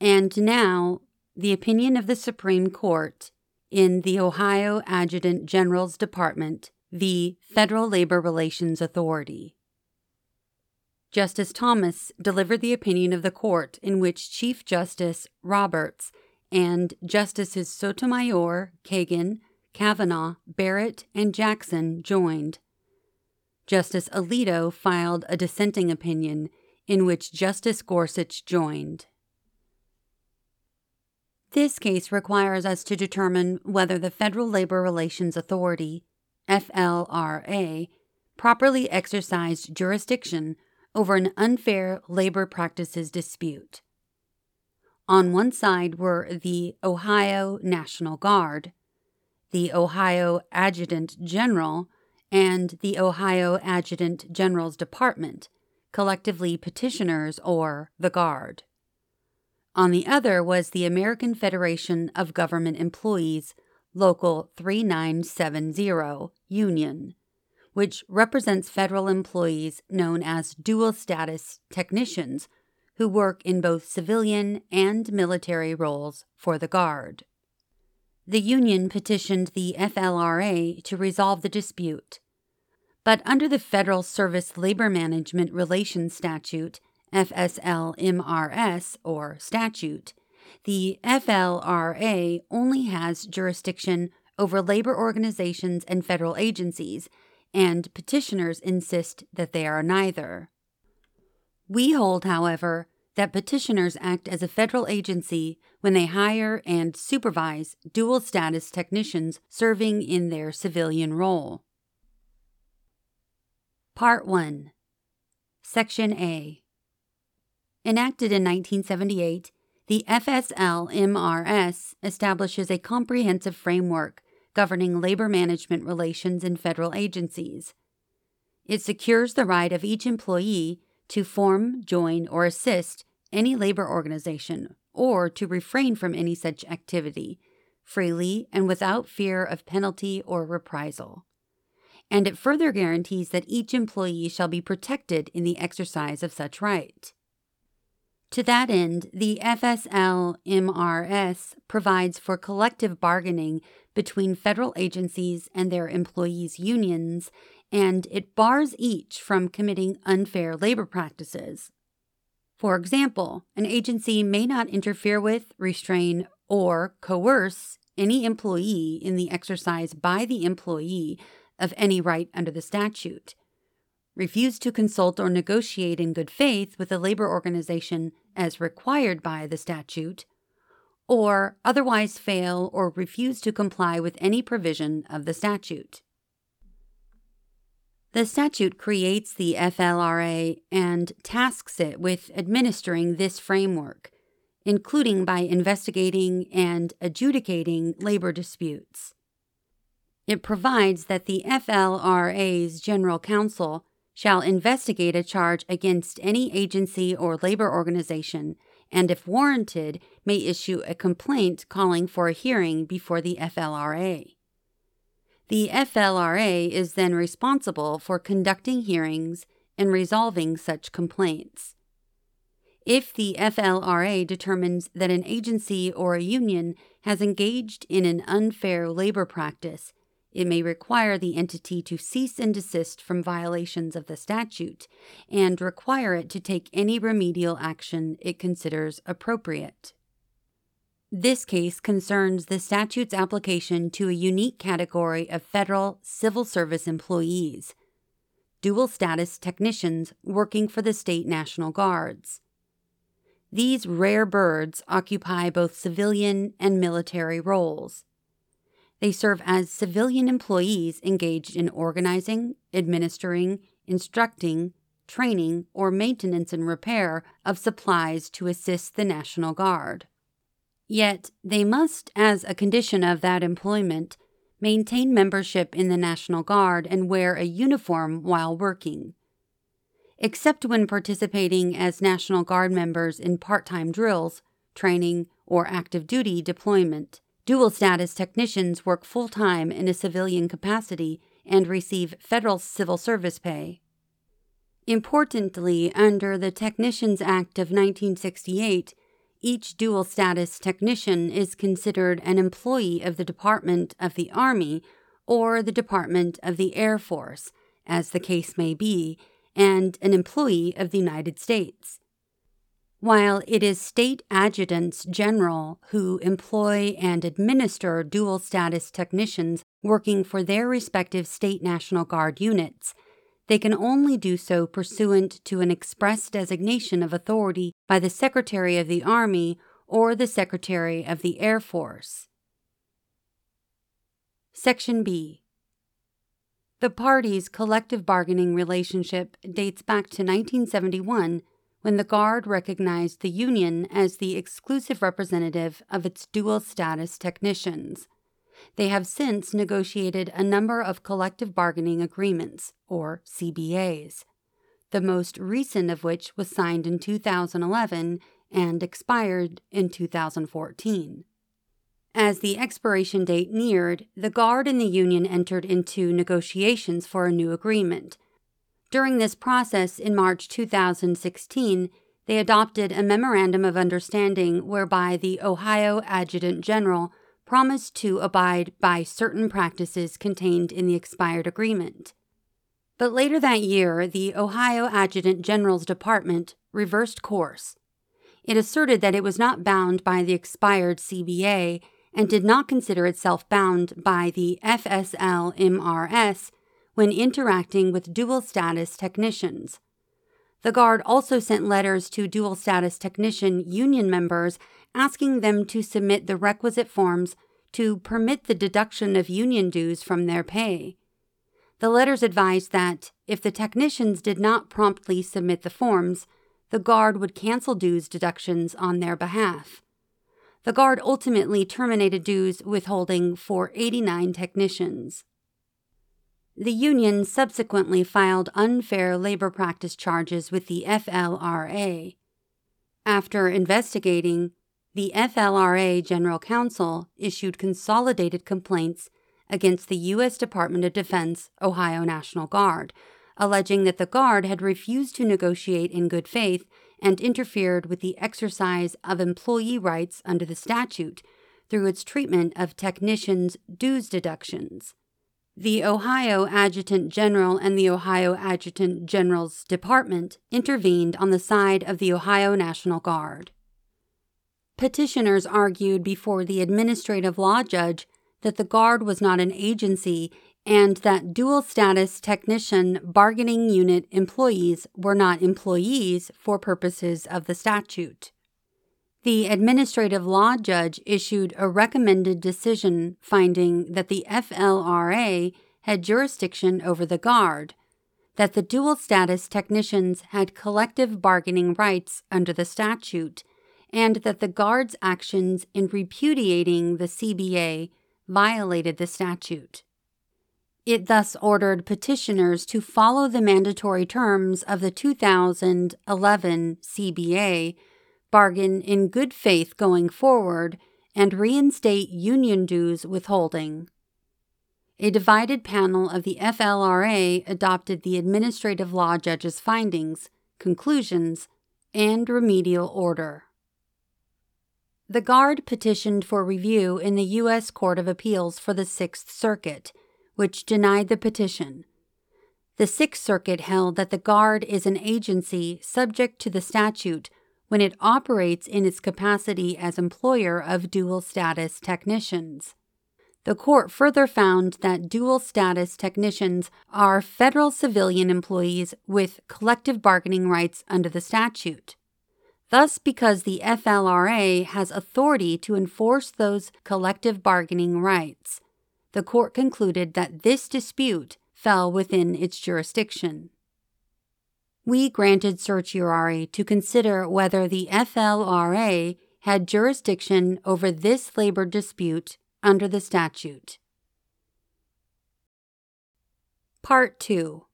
And now, the opinion of the Supreme Court in the Ohio Adjutant General's Department v. Federal Labor Relations Authority. Justice Thomas delivered the opinion of the court in which Chief Justice Roberts and Justices Sotomayor, Kagan, Kavanaugh, Barrett, and Jackson joined. Justice Alito filed a dissenting opinion in which Justice Gorsuch joined. This case requires us to determine whether the Federal Labor Relations Authority, FLRA, properly exercised jurisdiction over an unfair labor practices dispute. On one side were the Ohio National Guard, the Ohio Adjutant General, and the Ohio Adjutant General's Department, collectively petitioners or the Guard. On the other was the American Federation of Government Employees, Local 3970 Union, which represents federal employees known as dual status technicians who work in both civilian and military roles for the Guard. The union petitioned the FLRA to resolve the dispute. But under the Federal Service Labor Management Relations Statute, FSLMRS, or statute, the FLRA only has jurisdiction over labor organizations and federal agencies, and petitioners insist that they are neither. We hold, however, that petitioners act as a federal agency when they hire and supervise dual status technicians serving in their civilian role. Part 1 Section A Enacted in 1978, the FSL-MRS establishes a comprehensive framework governing labor management relations in federal agencies. It secures the right of each employee to form, join, or assist any labor organization or to refrain from any such activity freely and without fear of penalty or reprisal. And it further guarantees that each employee shall be protected in the exercise of such right. To that end, the FSL MRS provides for collective bargaining between federal agencies and their employees' unions, and it bars each from committing unfair labor practices. For example, an agency may not interfere with, restrain, or coerce any employee in the exercise by the employee of any right under the statute, refuse to consult or negotiate in good faith with a labor organization as required by the statute, or otherwise fail or refuse to comply with any provision of the statute. The statute creates the FLRA and tasks it with administering this framework, including by investigating and adjudicating labor disputes. It provides that the FLRA's General Counsel shall investigate a charge against any agency or labor organization and, if warranted, may issue a complaint calling for a hearing before the FLRA. The FLRA is then responsible for conducting hearings and resolving such complaints. If the FLRA determines that an agency or a union has engaged in an unfair labor practice, it may require the entity to cease and desist from violations of the statute and require it to take any remedial action it considers appropriate. This case concerns the statute's application to a unique category of federal civil service employees, dual status technicians working for the state National Guards. These rare birds occupy both civilian and military roles. They serve as civilian employees engaged in organizing, administering, instructing, training, or maintenance and repair of supplies to assist the National Guard. Yet they must, as a condition of that employment, maintain membership in the National Guard and wear a uniform while working. Except when participating as National Guard members in part time drills, training, or active duty deployment, dual status technicians work full time in a civilian capacity and receive federal civil service pay. Importantly, under the Technicians Act of 1968, each dual status technician is considered an employee of the Department of the Army or the Department of the Air Force, as the case may be, and an employee of the United States. While it is state adjutants general who employ and administer dual status technicians working for their respective state National Guard units, they can only do so pursuant to an express designation of authority by the Secretary of the Army or the Secretary of the Air Force. Section B The parties' collective bargaining relationship dates back to 1971 when the Guard recognized the Union as the exclusive representative of its dual status technicians. They have since negotiated a number of collective bargaining agreements, or CBAs, the most recent of which was signed in 2011 and expired in 2014. As the expiration date neared, the Guard and the Union entered into negotiations for a new agreement. During this process in March 2016, they adopted a memorandum of understanding whereby the Ohio Adjutant General promised to abide by certain practices contained in the expired agreement. But later that year, the Ohio Adjutant General's Department reversed course. It asserted that it was not bound by the expired CBA and did not consider itself bound by the FSL MRS when interacting with dual status technicians. The Guard also sent letters to dual status technician union members asking them to submit the requisite forms to permit the deduction of union dues from their pay. The letters advised that if the technicians did not promptly submit the forms, the Guard would cancel dues deductions on their behalf. The Guard ultimately terminated dues withholding for 89 technicians. The union subsequently filed unfair labor practice charges with the FLRA. After investigating, the FLRA General Counsel issued consolidated complaints against the U.S. Department of Defense Ohio National Guard, alleging that the Guard had refused to negotiate in good faith and interfered with the exercise of employee rights under the statute through its treatment of technicians' dues deductions the Ohio Adjutant General and the Ohio Adjutant General's Department intervened on the side of the Ohio National Guard. Petitioners argued before the administrative law judge that the Guard was not an agency and that dual status technician bargaining unit employees were not employees for purposes of the statute. The administrative law judge issued a recommended decision finding that the FLRA had jurisdiction over the Guard, that the dual status technicians had collective bargaining rights under the statute, and that the Guard's actions in repudiating the CBA violated the statute. It thus ordered petitioners to follow the mandatory terms of the 2011 CBA bargain in good faith going forward, and reinstate union dues withholding. A divided panel of the FLRA adopted the administrative law judge's findings, conclusions, and remedial order. The Guard petitioned for review in the U.S. Court of Appeals for the Sixth Circuit, which denied the petition. The Sixth Circuit held that the Guard is an agency subject to the statute when it operates in its capacity as employer of dual status technicians. The court further found that dual status technicians are federal civilian employees with collective bargaining rights under the statute. Thus, because the FLRA has authority to enforce those collective bargaining rights, the court concluded that this dispute fell within its jurisdiction we granted certiorari to consider whether the FLRA had jurisdiction over this labor dispute under the statute. Part 2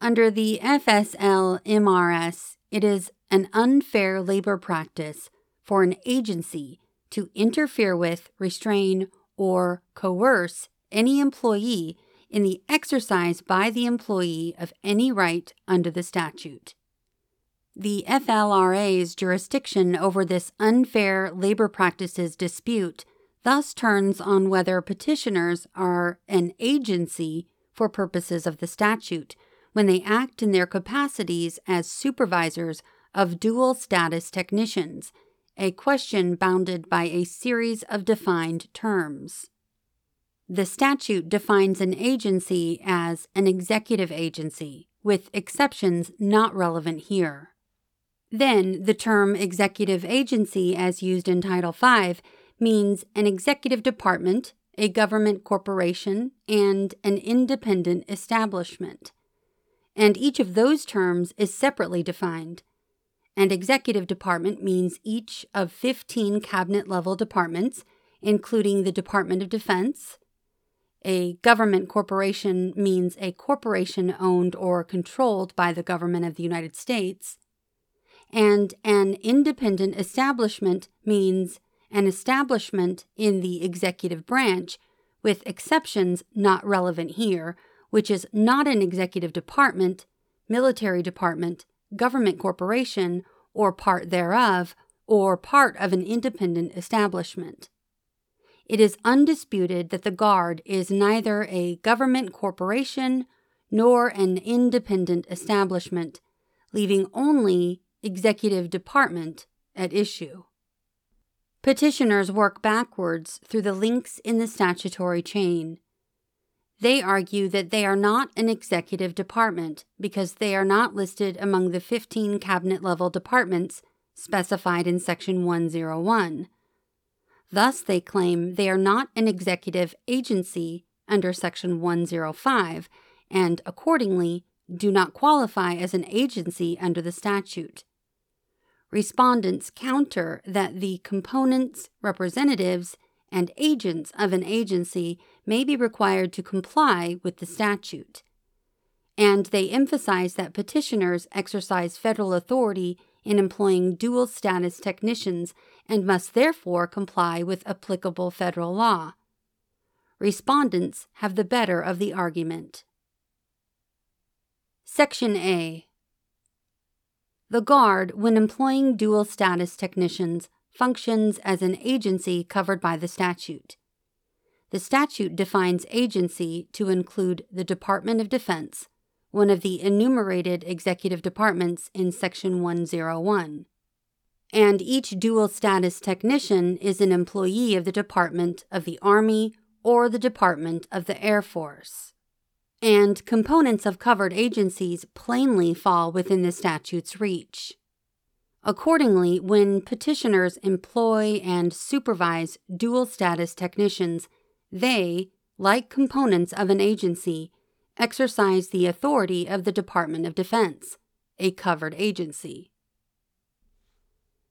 Under the FSL MRS, it is an unfair labor practice for an agency to interfere with, restrain, or coerce any employee in the exercise by the employee of any right under the statute. The FLRA's jurisdiction over this unfair labor practices dispute thus turns on whether petitioners are an agency for purposes of the statute when they act in their capacities as supervisors of dual status technicians, a question bounded by a series of defined terms. The statute defines an agency as an executive agency, with exceptions not relevant here. Then, the term executive agency, as used in Title V, means an executive department, a government corporation, and an independent establishment. And each of those terms is separately defined. An executive department means each of 15 cabinet level departments, including the Department of Defense. A government corporation means a corporation owned or controlled by the government of the United States. And an independent establishment means an establishment in the executive branch, with exceptions not relevant here, which is not an executive department, military department, government corporation, or part thereof, or part of an independent establishment. It is undisputed that the Guard is neither a government corporation nor an independent establishment, leaving only executive department at issue. Petitioners work backwards through the links in the statutory chain. They argue that they are not an executive department because they are not listed among the 15 cabinet level departments specified in Section 101. Thus, they claim they are not an executive agency under Section 105 and, accordingly, do not qualify as an agency under the statute. Respondents counter that the components, representatives, and agents of an agency may be required to comply with the statute. And they emphasize that petitioners exercise federal authority in employing dual status technicians and must therefore comply with applicable federal law. Respondents have the better of the argument. Section A the Guard, when employing dual status technicians, functions as an agency covered by the statute. The statute defines agency to include the Department of Defense, one of the enumerated executive departments in Section 101. And each dual status technician is an employee of the Department of the Army or the Department of the Air Force and components of covered agencies plainly fall within the statute's reach. Accordingly, when petitioners employ and supervise dual status technicians, they, like components of an agency, exercise the authority of the Department of Defense, a covered agency.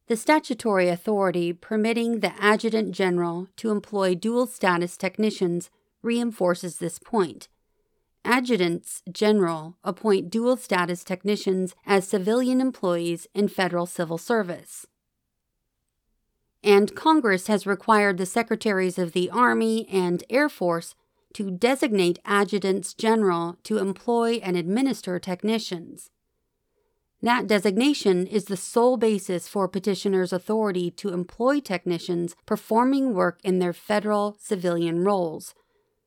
The statutory authority permitting the Adjutant General to employ dual status technicians reinforces this point Adjutants general appoint dual status technicians as civilian employees in federal civil service. And Congress has required the Secretaries of the Army and Air Force to designate adjutants general to employ and administer technicians. That designation is the sole basis for petitioners' authority to employ technicians performing work in their federal civilian roles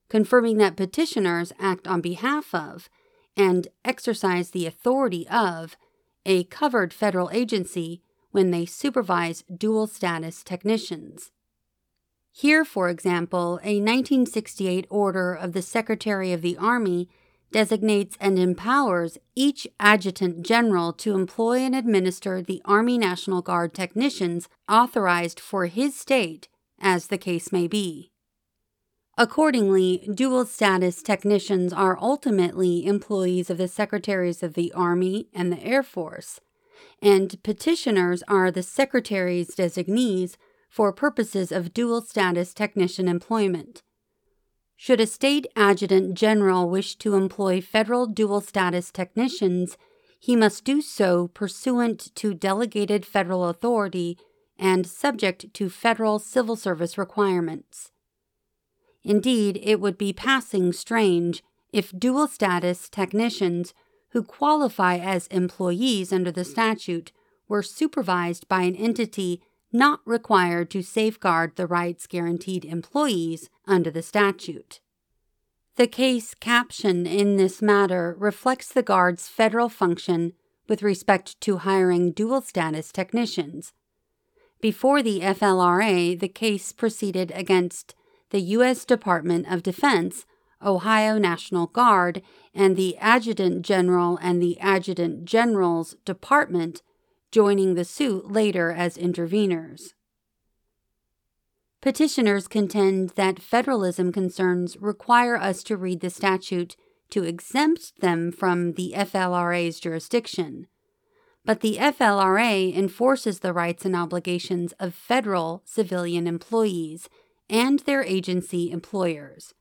confirming that petitioners act on behalf of and exercise the authority of a covered federal agency when they supervise dual status technicians. Here, for example, a 1968 order of the Secretary of the Army designates and empowers each adjutant general to employ and administer the Army National Guard technicians authorized for his state, as the case may be. Accordingly, dual status technicians are ultimately employees of the Secretaries of the Army and the Air Force, and petitioners are the Secretary's designees for purposes of dual status technician employment. Should a state adjutant general wish to employ federal dual status technicians, he must do so pursuant to delegated federal authority and subject to federal civil service requirements. Indeed, it would be passing strange if dual status technicians who qualify as employees under the statute were supervised by an entity not required to safeguard the rights guaranteed employees under the statute. The case caption in this matter reflects the Guard's federal function with respect to hiring dual status technicians. Before the FLRA, the case proceeded against the U.S. Department of Defense, Ohio National Guard, and the Adjutant General and the Adjutant General's Department joining the suit later as interveners. Petitioners contend that federalism concerns require us to read the statute to exempt them from the FLRA's jurisdiction. But the FLRA enforces the rights and obligations of federal civilian employees and their agency employers.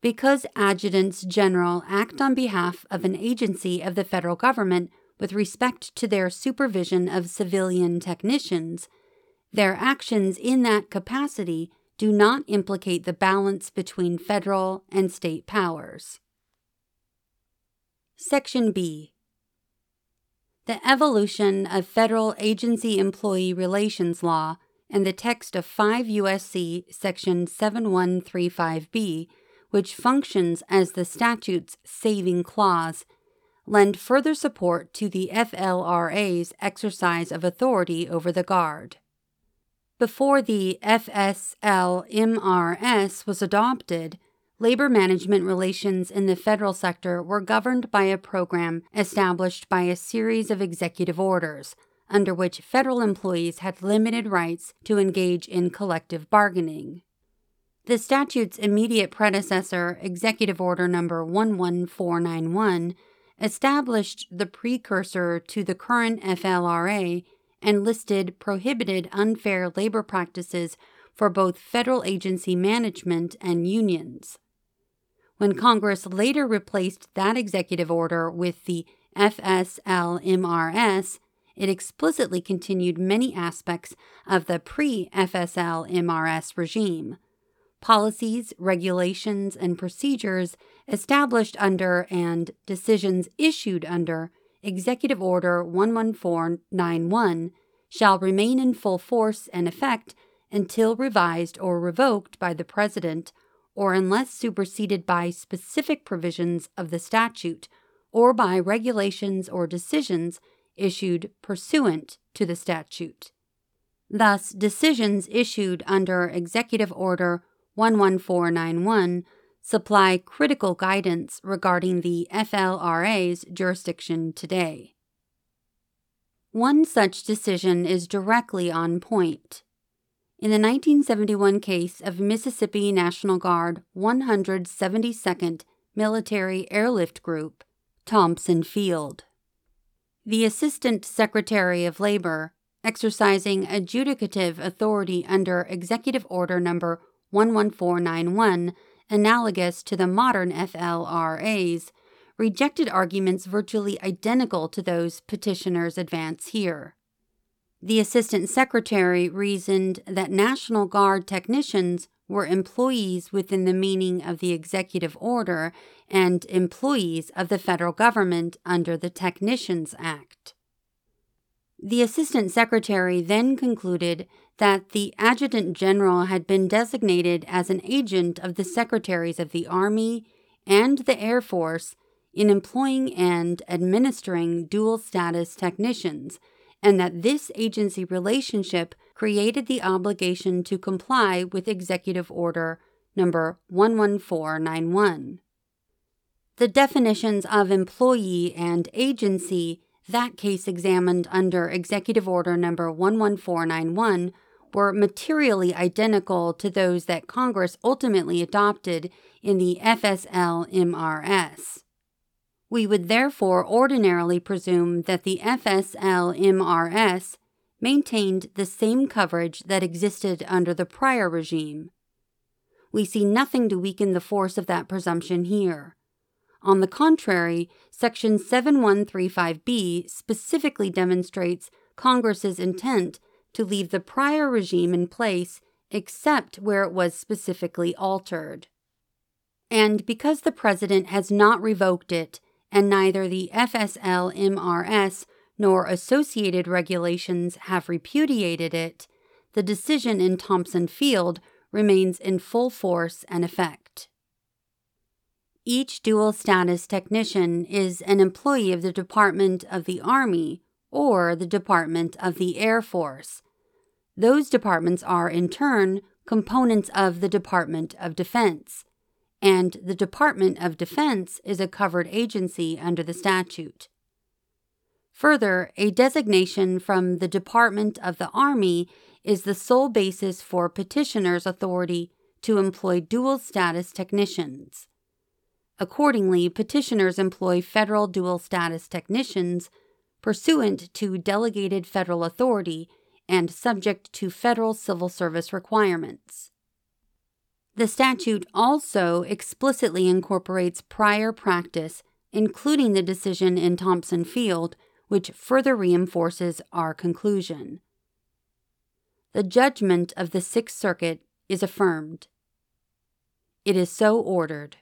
Because adjutants general act on behalf of an agency of the federal government with respect to their supervision of civilian technicians, their actions in that capacity do not implicate the balance between federal and state powers. Section B The evolution of federal agency employee relations law and the text of 5 U.S.C. Section 7135B, which functions as the statute's saving clause lend further support to the FLRA's exercise of authority over the Guard. Before the FSL-MRS was adopted, labor management relations in the federal sector were governed by a program established by a series of executive orders, under which federal employees had limited rights to engage in collective bargaining. The statute's immediate predecessor, Executive Order Number 11491, established the precursor to the current FLRA and listed prohibited unfair labor practices for both federal agency management and unions. When Congress later replaced that executive order with the FSL-MRS, it explicitly continued many aspects of the pre FSL-MRS regime policies, regulations, and procedures established under and decisions issued under Executive Order 11491 shall remain in full force and effect until revised or revoked by the President or unless superseded by specific provisions of the statute or by regulations or decisions issued pursuant to the statute. Thus, decisions issued under Executive Order 11491 supply critical guidance regarding the FLRA's jurisdiction today. One such decision is directly on point. In the 1971 case of Mississippi National Guard 172nd Military Airlift Group, Thompson Field. The Assistant Secretary of Labor, exercising adjudicative authority under Executive Order Number 11491, analogous to the modern FLRAs, rejected arguments virtually identical to those petitioners advance here. The Assistant Secretary reasoned that National Guard technicians were employees within the meaning of the executive order and employees of the federal government under the Technicians Act. The Assistant Secretary then concluded that the Adjutant General had been designated as an agent of the Secretaries of the Army and the Air Force in employing and administering dual status technicians, and that this agency relationship created the obligation to comply with Executive Order Number 11491. The definitions of employee and agency that case examined under Executive Order Number 11491 were materially identical to those that Congress ultimately adopted in the FSL MRS. We would therefore ordinarily presume that the FSL MRS maintained the same coverage that existed under the prior regime. We see nothing to weaken the force of that presumption here. On the contrary, Section 7135B specifically demonstrates Congress's intent to leave the prior regime in place except where it was specifically altered. And because the President has not revoked it and neither the FSL MRS nor associated regulations have repudiated it, the decision in Thompson Field remains in full force and effect. Each dual status technician is an employee of the Department of the Army or the Department of the Air Force. Those departments are, in turn, components of the Department of Defense, and the Department of Defense is a covered agency under the statute. Further, a designation from the Department of the Army is the sole basis for petitioner's authority to employ dual status technicians. Accordingly, petitioners employ federal dual status technicians pursuant to delegated federal authority and subject to federal civil service requirements. The statute also explicitly incorporates prior practice, including the decision in Thompson Field, which further reinforces our conclusion. The judgment of the Sixth Circuit is affirmed. It is so ordered.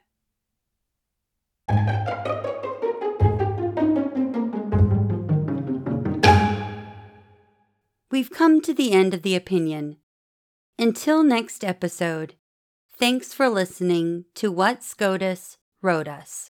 We've come to the end of the opinion. Until next episode, thanks for listening to What SCOTUS Wrote Us.